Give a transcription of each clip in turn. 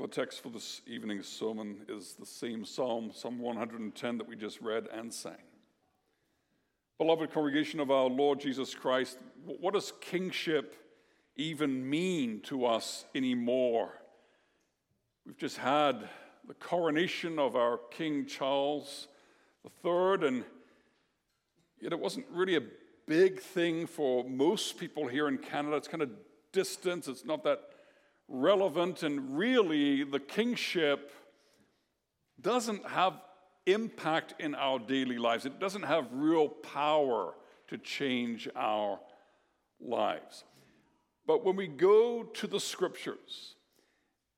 Well, the text for this evening's sermon is the same psalm, Psalm 110, that we just read and sang. Beloved congregation of our Lord Jesus Christ, what does kingship even mean to us anymore? We've just had the coronation of our King Charles III, and yet it wasn't really a big thing for most people here in Canada. It's kind of distant, it's not that relevant, and really the kingship doesn't have impact in our daily lives. It doesn't have real power to change our lives. But when we go to the scriptures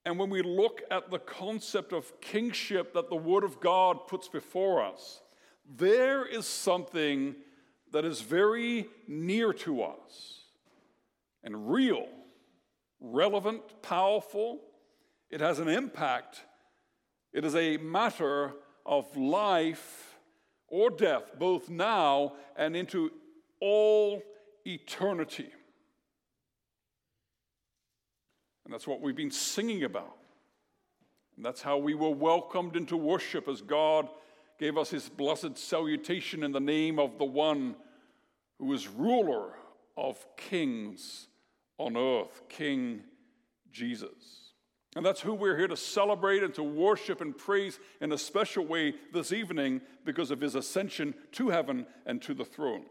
and when we look at the concept of kingship that the Word of God puts before us, there is something that is very near to us and real relevant, powerful. It has an impact. It is a matter of life or death, both now and into all eternity. And that's what we've been singing about. And that's how we were welcomed into worship as God gave us his blessed salutation in the name of the one who is ruler of kings on earth, King Jesus. And that's who we're here to celebrate and to worship and praise in a special way this evening because of his ascension to heaven and to the throne.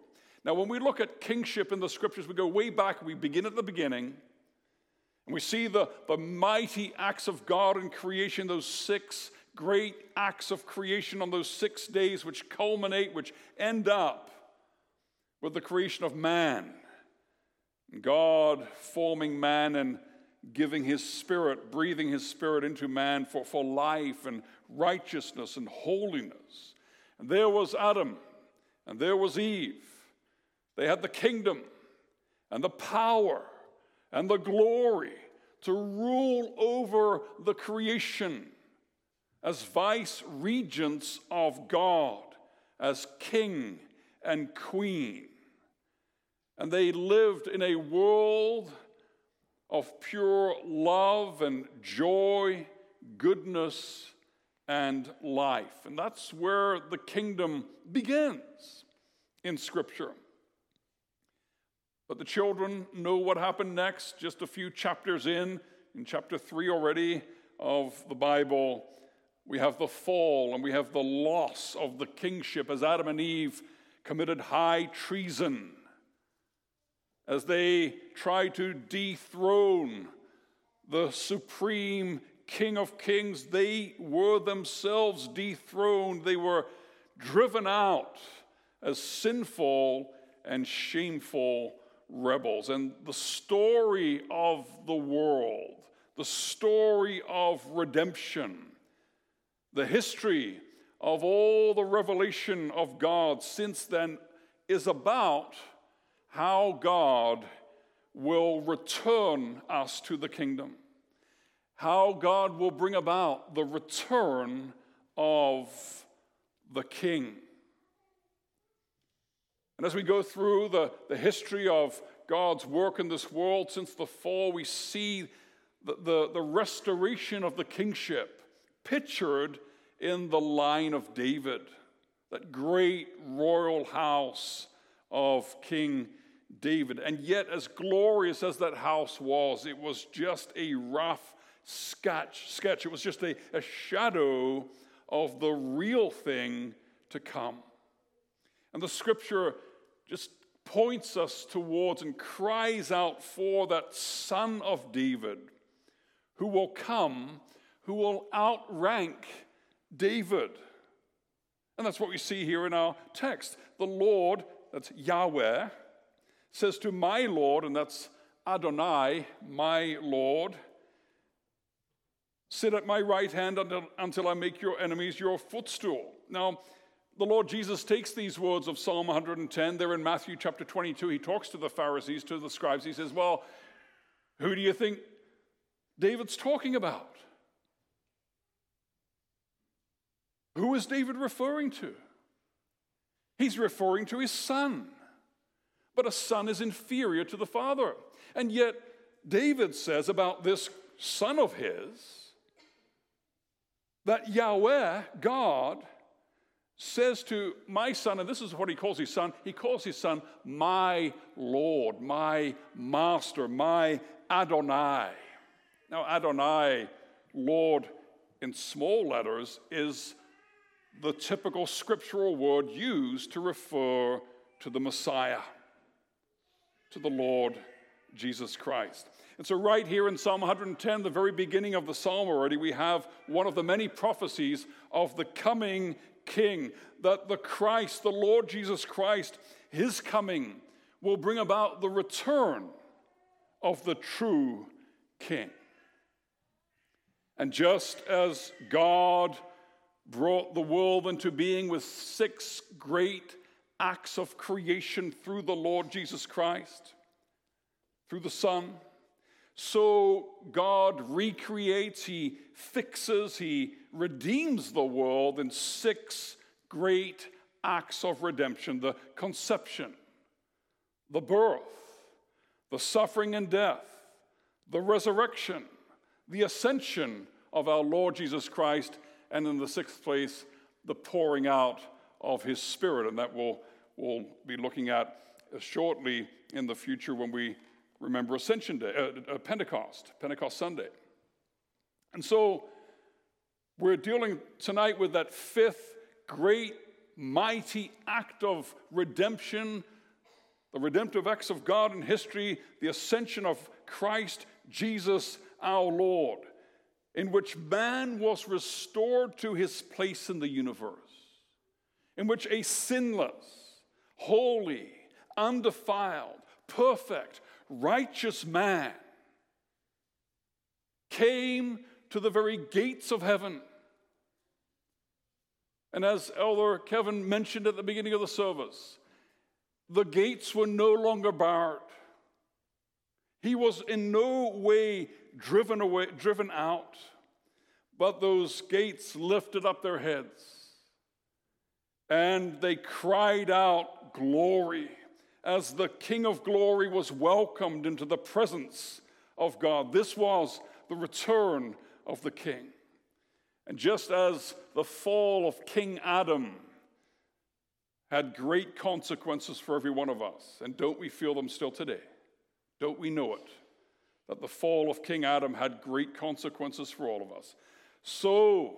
Now, when we look at kingship in the scriptures, we go way back, we begin at the beginning, and we see the, the mighty acts of God in creation, those six great acts of creation on those six days, which culminate, which end up with the creation of man. God forming man and giving his spirit, breathing his spirit into man for, for life and righteousness and holiness. And there was Adam, and there was Eve. They had the kingdom and the power and the glory to rule over the creation as vice regents of God, as king and queen. And they lived in a world of pure love and joy, goodness, and life. And that's where the kingdom begins in Scripture. But the children know what happened next, just a few chapters in, in chapter 3 already of the Bible. We have the fall and we have the loss of the kingship as Adam and Eve committed high treason as they tried to dethrone the supreme King of Kings, they were themselves dethroned. They were driven out as sinful and shameful rebels. And the story of the world, the story of redemption, the history of all the revelation of God since then is about how God will return us to the kingdom, how God will bring about the return of the king. And as we go through the, the history of God's work in this world since the fall, we see the, the, the restoration of the kingship pictured in the line of David, that great royal house of King David. And yet, as glorious as that house was, it was just a rough sketch. sketch. It was just a, a shadow of the real thing to come. And the scripture just points us towards and cries out for that son of David who will come, who will outrank David. And that's what we see here in our text. The Lord, that's Yahweh, says to my Lord, and that's Adonai, my Lord, sit at my right hand until, until I make your enemies your footstool. Now, the Lord Jesus takes these words of Psalm 110. They're in Matthew chapter 22. He talks to the Pharisees, to the scribes. He says, Well, who do you think David's talking about? Who is David referring to? He's referring to his son but a son is inferior to the father. And yet, David says about this son of his, that Yahweh, God, says to my son, and this is what he calls his son, he calls his son my Lord, my master, my Adonai. Now, Adonai, Lord in small letters, is the typical scriptural word used to refer to the Messiah, to the Lord Jesus Christ. And so, right here in Psalm 110, the very beginning of the psalm already, we have one of the many prophecies of the coming king, that the Christ, the Lord Jesus Christ, his coming will bring about the return of the true king. And just as God brought the world into being with six great acts of creation through the Lord Jesus Christ, through the Son, so God recreates, He fixes, He redeems the world in six great acts of redemption the conception, the birth, the suffering and death, the resurrection, the ascension of our Lord Jesus Christ, and in the sixth place, the pouring out of His Spirit. And that we'll, we'll be looking at shortly in the future when we remember Ascension Day, uh, uh, Pentecost, Pentecost Sunday. And so we're dealing tonight with that fifth great, mighty act of redemption, the redemptive acts of God in history, the ascension of Christ Jesus our Lord, in which man was restored to his place in the universe, in which a sinless, holy, undefiled, perfect, righteous man came to the very gates of heaven. And as Elder Kevin mentioned at the beginning of the service, the gates were no longer barred. He was in no way driven away, driven out, but those gates lifted up their heads and they cried out, Glory as the King of glory was welcomed into the presence of God. This was the return of the King. And just as the fall of King Adam had great consequences for every one of us, and don't we feel them still today? Don't we know it? That the fall of King Adam had great consequences for all of us. So,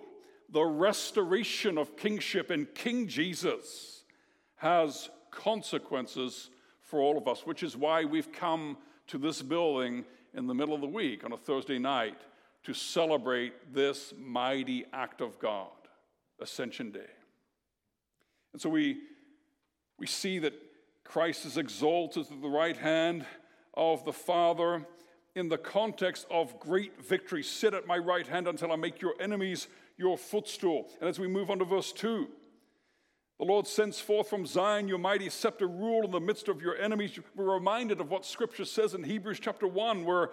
the restoration of kingship in King Jesus has consequences for all of us, which is why we've come to this building in the middle of the week on a Thursday night to celebrate this mighty act of God, Ascension Day. And so we, we see that Christ is exalted to the right hand of the Father in the context of great victory. Sit at my right hand until I make your enemies your footstool. And as we move on to verse 2, the Lord sends forth from Zion your mighty scepter, rule in the midst of your enemies. We're reminded of what Scripture says in Hebrews chapter 1, where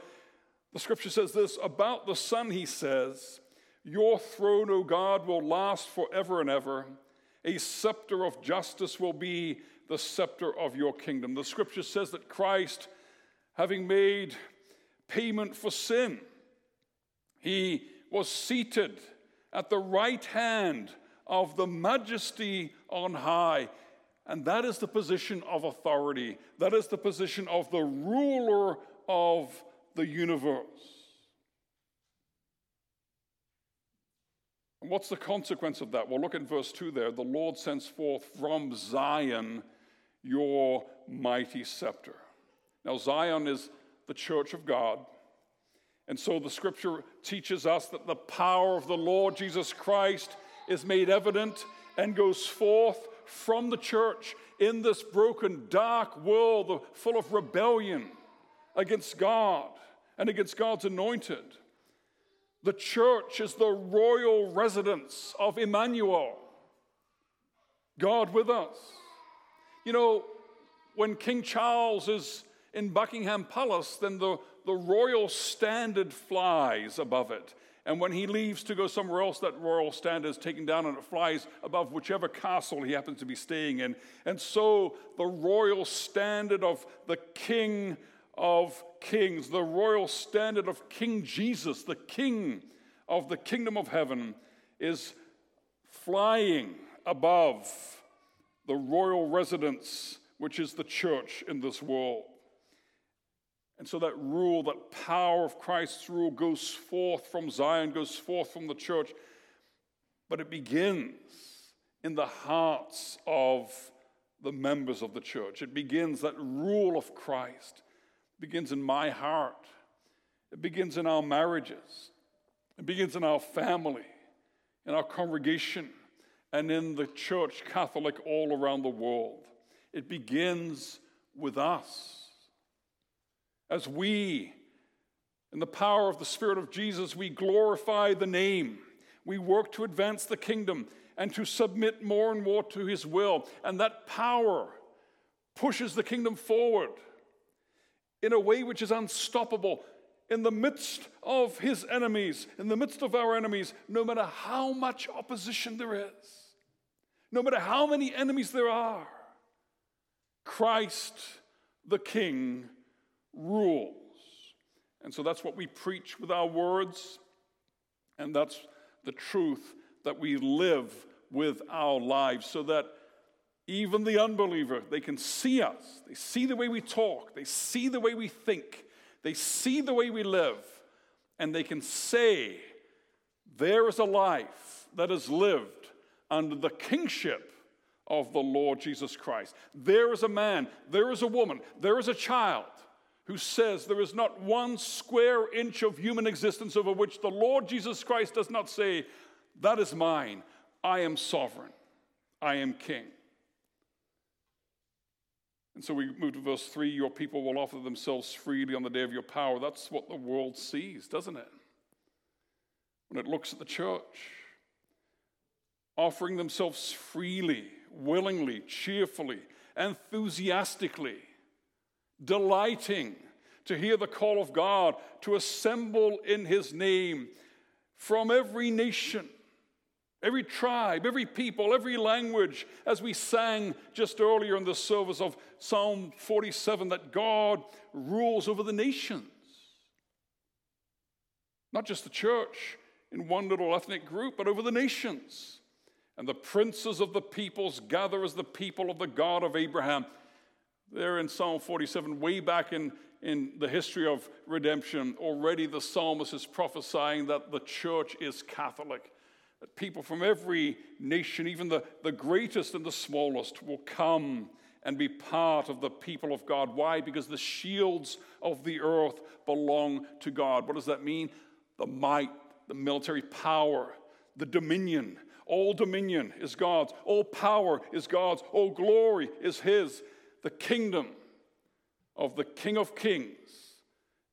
the Scripture says this about the Son, he says, Your throne, O God, will last forever and ever. A scepter of justice will be the scepter of your kingdom. The Scripture says that Christ, having made payment for sin, he was seated at the right hand of the majesty on high. And that is the position of authority. That is the position of the ruler of the universe. And what's the consequence of that? Well, look at verse 2 there. The Lord sends forth from Zion your mighty scepter. Now, Zion is the church of God. And so the scripture teaches us that the power of the Lord Jesus Christ is made evident and goes forth from the church in this broken, dark world full of rebellion against God and against God's anointed. The church is the royal residence of Emmanuel, God with us. You know, when King Charles is in Buckingham Palace, then the, the royal standard flies above it. And when he leaves to go somewhere else, that royal standard is taken down and it flies above whichever castle he happens to be staying in. And so the royal standard of the King of Kings, the royal standard of King Jesus, the King of the kingdom of heaven, is flying above the royal residence, which is the church in this world. And so that rule, that power of Christ's rule goes forth from Zion, goes forth from the church, but it begins in the hearts of the members of the church. It begins that rule of Christ. Begins in my heart. It begins in our marriages. It begins in our family, in our congregation, and in the church, Catholic, all around the world. It begins with us. As we, in the power of the Spirit of Jesus, we glorify the name, we work to advance the kingdom and to submit more and more to His will. And that power pushes the kingdom forward in a way which is unstoppable in the midst of His enemies, in the midst of our enemies, no matter how much opposition there is, no matter how many enemies there are. Christ the King rules. And so that's what we preach with our words, and that's the truth that we live with our lives so that even the unbeliever, they can see us. They see the way we talk, they see the way we think, they see the way we live, and they can say, There is a life that is lived under the kingship of the Lord Jesus Christ. There is a man, there is a woman, there is a child who says there is not one square inch of human existence over which the Lord Jesus Christ does not say, That is mine. I am sovereign. I am king. And so we move to verse 3 Your people will offer themselves freely on the day of your power. That's what the world sees, doesn't it? When it looks at the church, offering themselves freely willingly, cheerfully, enthusiastically, delighting to hear the call of God to assemble in His name from every nation, every tribe, every people, every language, as we sang just earlier in the service of Psalm 47 that God rules over the nations. Not just the church in one little ethnic group, but over the nations and the princes of the peoples gather as the people of the God of Abraham. There in Psalm 47, way back in, in the history of redemption, already the psalmist is prophesying that the church is Catholic. That people from every nation, even the, the greatest and the smallest, will come and be part of the people of God. Why? Because the shields of the earth belong to God. What does that mean? The might, the military power, the dominion, all dominion is God's, all power is God's, all glory is His. The kingdom of the King of Kings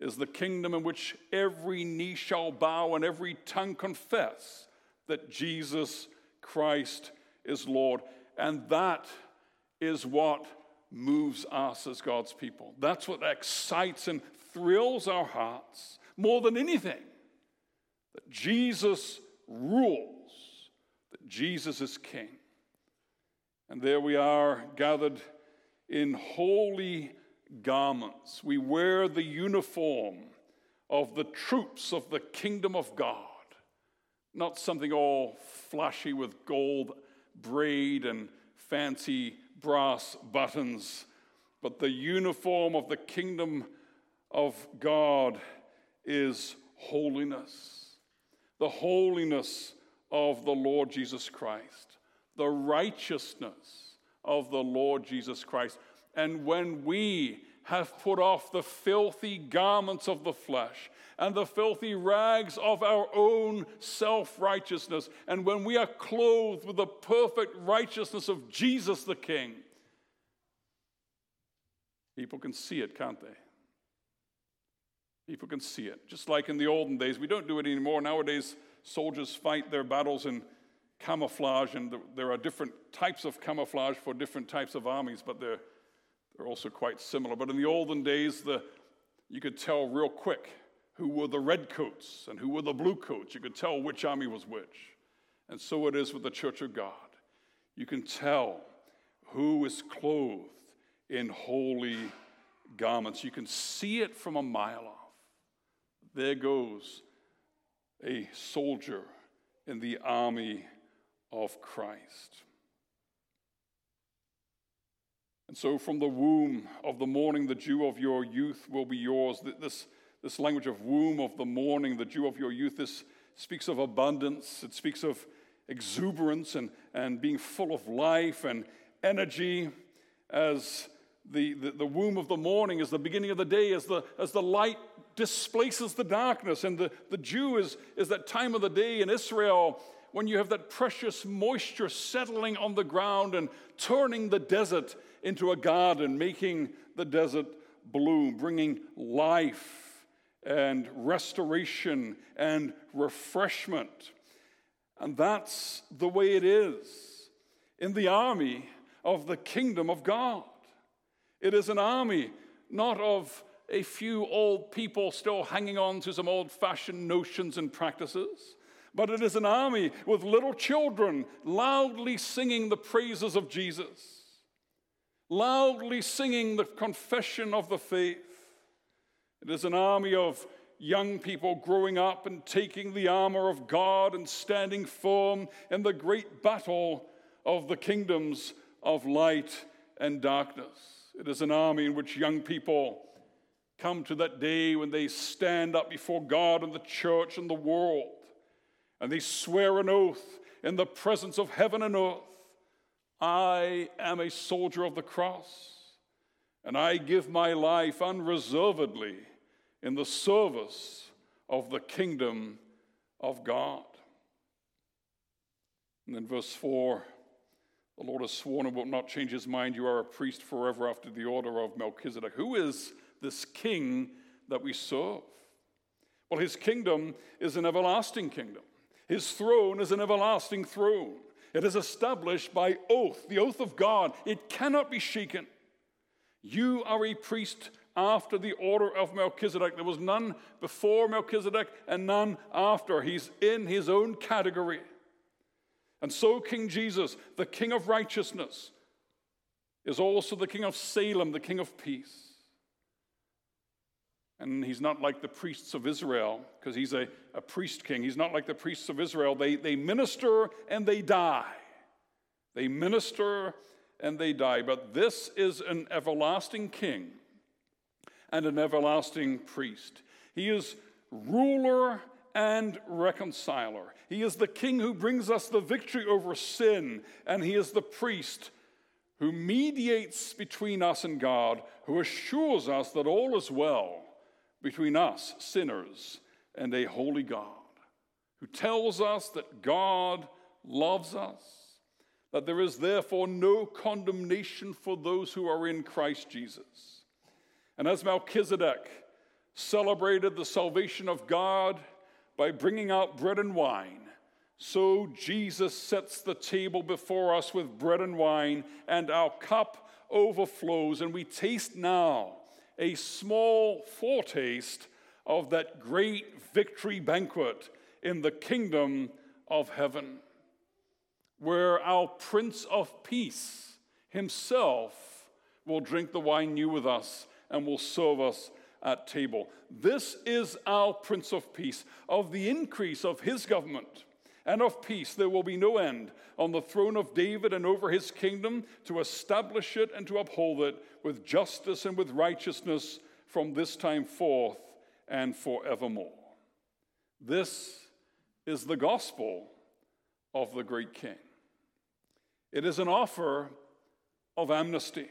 is the kingdom in which every knee shall bow and every tongue confess that Jesus Christ is Lord. And that is what moves us as God's people. That's what excites and thrills our hearts more than anything. That Jesus rules that Jesus is King. And there we are gathered in holy garments. We wear the uniform of the troops of the kingdom of God, not something all flashy with gold braid and fancy brass buttons, but the uniform of the kingdom of God is holiness. The holiness of the Lord Jesus Christ, the righteousness of the Lord Jesus Christ. And when we have put off the filthy garments of the flesh and the filthy rags of our own self righteousness, and when we are clothed with the perfect righteousness of Jesus the King, people can see it, can't they? People can see it. Just like in the olden days, we don't do it anymore. Nowadays, soldiers fight their battles in camouflage, and there are different types of camouflage for different types of armies, but they're, they're also quite similar. But in the olden days, the, you could tell real quick who were the red coats and who were the blue coats. You could tell which army was which. And so it is with the church of God. You can tell who is clothed in holy garments. You can see it from a mile off. There goes a soldier in the army of Christ. And so, from the womb of the morning, the dew of your youth will be yours. This, this language of womb of the morning, the dew of your youth, this speaks of abundance. It speaks of exuberance and, and being full of life and energy as the, the, the, womb of the morning is the beginning of the day, as the, as the light displaces the darkness. And the, the dew is, is that time of the day in Israel when you have that precious moisture settling on the ground and turning the desert into a garden, making the desert bloom, bringing life and restoration and refreshment. And that's the way it is in the army of the kingdom of God. It is an army not of a few old people still hanging on to some old fashioned notions and practices, but it is an army with little children loudly singing the praises of Jesus, loudly singing the confession of the faith. It is an army of young people growing up and taking the armor of God and standing firm in the great battle of the kingdoms of light and darkness. It is an army in which young people come to that day when they stand up before God and the church and the world and they swear an oath in the presence of heaven and earth I am a soldier of the cross, and I give my life unreservedly in the service of the kingdom of God. And then, verse 4 the Lord has sworn and will not change his mind. You are a priest forever after the order of Melchizedek. Who is this king that we serve? Well, his kingdom is an everlasting kingdom, his throne is an everlasting throne. It is established by oath, the oath of God. It cannot be shaken. You are a priest after the order of Melchizedek. There was none before Melchizedek and none after. He's in his own category. And so, King Jesus, the King of righteousness, is also the King of Salem, the King of peace. And he's not like the priests of Israel, because he's a, a priest king. He's not like the priests of Israel. They, they minister and they die. They minister and they die. But this is an everlasting king and an everlasting priest. He is ruler and reconciler. He is the king who brings us the victory over sin, and he is the priest who mediates between us and God, who assures us that all is well between us, sinners, and a holy God, who tells us that God loves us, that there is therefore no condemnation for those who are in Christ Jesus. And as Melchizedek celebrated the salvation of God, by bringing out bread and wine. So Jesus sets the table before us with bread and wine, and our cup overflows, and we taste now a small foretaste of that great victory banquet in the kingdom of heaven, where our Prince of Peace himself will drink the wine new with us and will serve us at table. This is our Prince of Peace. Of the increase of his government and of peace, there will be no end on the throne of David and over his kingdom to establish it and to uphold it with justice and with righteousness from this time forth and forevermore. This is the gospel of the great king. It is an offer of amnesty.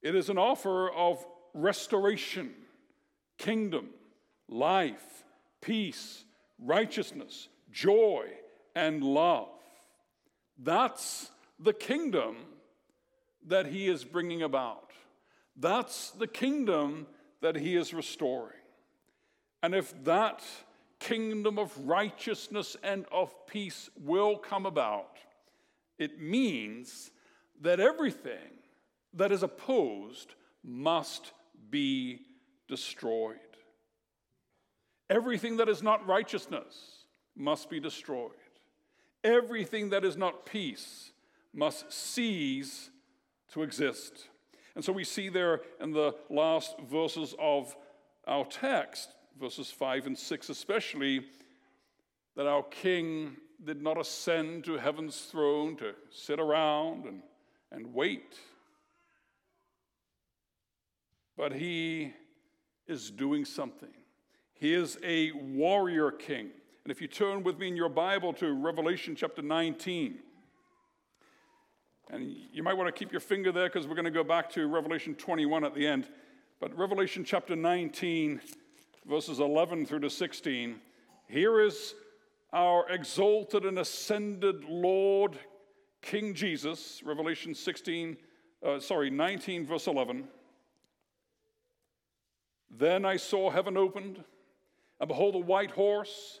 It is an offer of restoration, kingdom, life, peace, righteousness, joy, and love. That's the kingdom that he is bringing about. That's the kingdom that he is restoring. And if that kingdom of righteousness and of peace will come about, it means that everything that is opposed must be destroyed. Everything that is not righteousness must be destroyed. Everything that is not peace must cease to exist. And so we see there in the last verses of our text, verses 5 and 6 especially, that our King did not ascend to heaven's throne to sit around and, and wait, but he is doing something. He is a warrior king. And if you turn with me in your Bible to Revelation chapter 19, and you might want to keep your finger there because we're going to go back to Revelation 21 at the end. But Revelation chapter 19, verses 11 through to 16, here is our exalted and ascended Lord, King Jesus, Revelation 16, uh, sorry, 19, verse 11. Then I saw heaven opened, and behold, a white horse.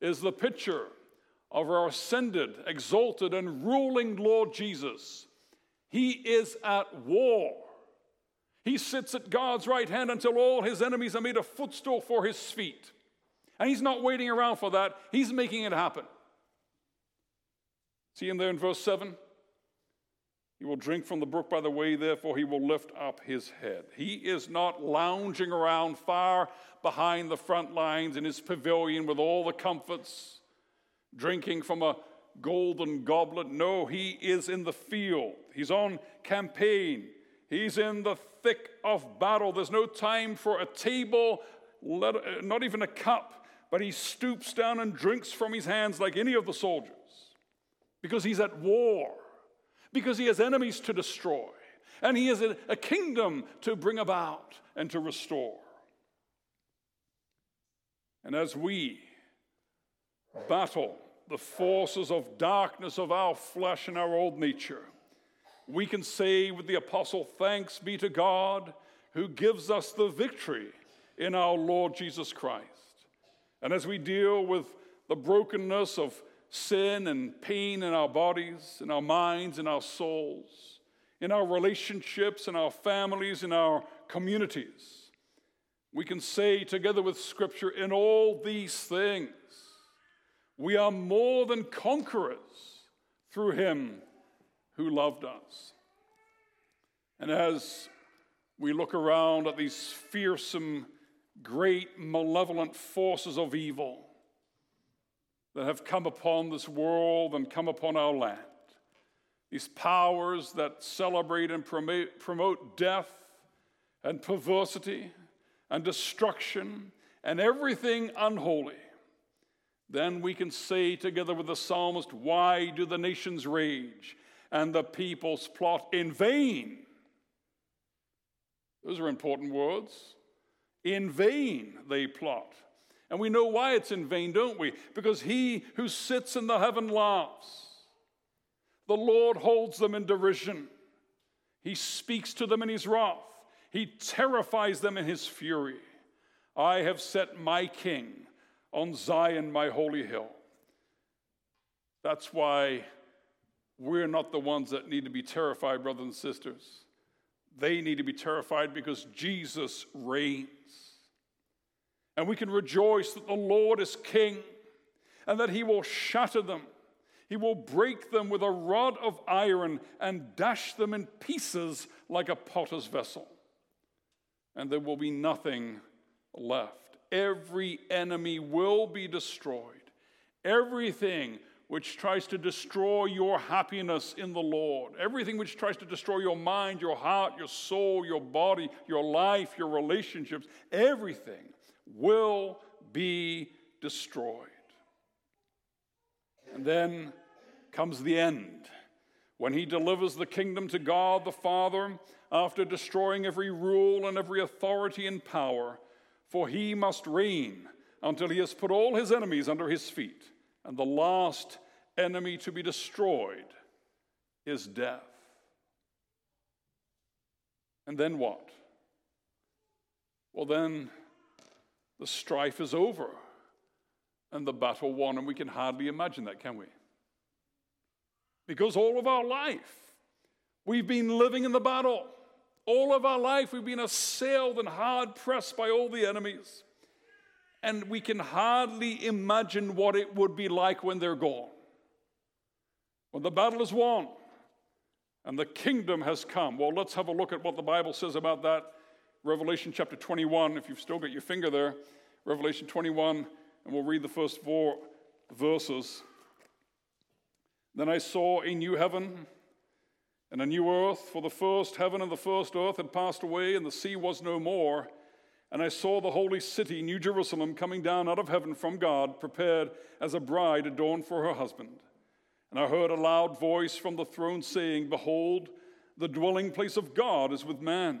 is the picture of our ascended, exalted, and ruling Lord Jesus. He is at war. He sits at God's right hand until all his enemies are made a footstool for his feet. And he's not waiting around for that, he's making it happen. See him there in verse 7? He will drink from the brook by the way, therefore he will lift up his head. He is not lounging around far behind the front lines in his pavilion with all the comforts, drinking from a golden goblet. No, he is in the field. He's on campaign. He's in the thick of battle. There's no time for a table, uh, not even a cup, but he stoops down and drinks from his hands like any of the soldiers because he's at war because he has enemies to destroy, and he has a, a kingdom to bring about and to restore. And as we battle the forces of darkness of our flesh and our old nature, we can say with the apostle, Thanks be to God who gives us the victory in our Lord Jesus Christ. And as we deal with the brokenness of sin and pain in our bodies, in our minds, in our souls, in our relationships, in our families, in our communities. We can say together with Scripture, in all these things, we are more than conquerors through Him who loved us. And as we look around at these fearsome, great, malevolent forces of evil, that have come upon this world and come upon our land. These powers that celebrate and promote death and perversity and destruction and everything unholy. Then we can say together with the psalmist, Why do the nations rage and the peoples plot in vain? Those are important words. In vain they plot. And we know why it's in vain, don't we? Because he who sits in the heaven laughs. The Lord holds them in derision. He speaks to them in his wrath. He terrifies them in his fury. I have set my king on Zion, my holy hill. That's why we're not the ones that need to be terrified, brothers and sisters. They need to be terrified because Jesus reigns. And we can rejoice that the Lord is king and that he will shatter them. He will break them with a rod of iron and dash them in pieces like a potter's vessel. And there will be nothing left. Every enemy will be destroyed. Everything which tries to destroy your happiness in the Lord, everything which tries to destroy your mind, your heart, your soul, your body, your life, your relationships, everything will be destroyed. And then comes the end when he delivers the kingdom to God the Father after destroying every rule and every authority and power, for he must reign until he has put all his enemies under his feet. And the last enemy to be destroyed is death. And then what? Well, then the strife is over and the battle won, and we can hardly imagine that, can we? Because all of our life, we've been living in the battle. All of our life, we've been assailed and hard pressed by all the enemies. And we can hardly imagine what it would be like when they're gone. When the battle is won and the kingdom has come. Well, let's have a look at what the Bible says about that. Revelation chapter 21, if you've still got your finger there. Revelation 21, and we'll read the first four verses. Then I saw a new heaven and a new earth, for the first heaven and the first earth had passed away, and the sea was no more. And I saw the holy city, New Jerusalem, coming down out of heaven from God, prepared as a bride adorned for her husband. And I heard a loud voice from the throne saying, Behold, the dwelling place of God is with man.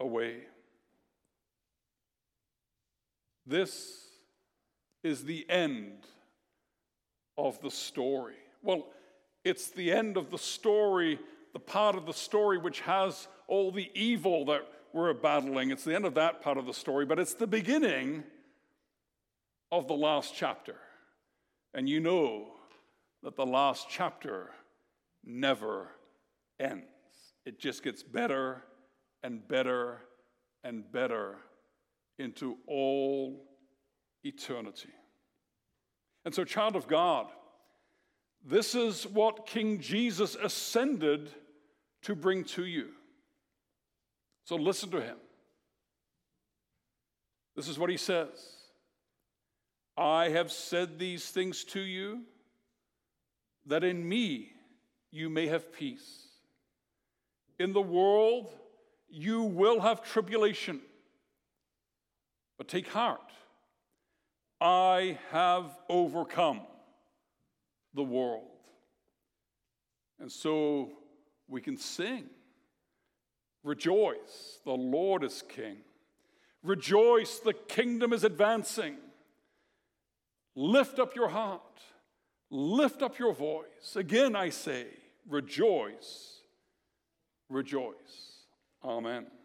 away. This is the end of the story. Well, it's the end of the story, the part of the story which has all the evil that we're battling. It's the end of that part of the story, but it's the beginning of the last chapter. And you know that the last chapter never ends, it just gets better and better and better into all eternity. And so, child of God, this is what King Jesus ascended to bring to you. So listen to him. This is what he says I have said these things to you that in me you may have peace. In the world you will have tribulation, but take heart. I have overcome the world. And so we can sing, Rejoice, the Lord is King. Rejoice, the kingdom is advancing. Lift up your heart, lift up your voice. Again, I say, Rejoice, rejoice. Amen.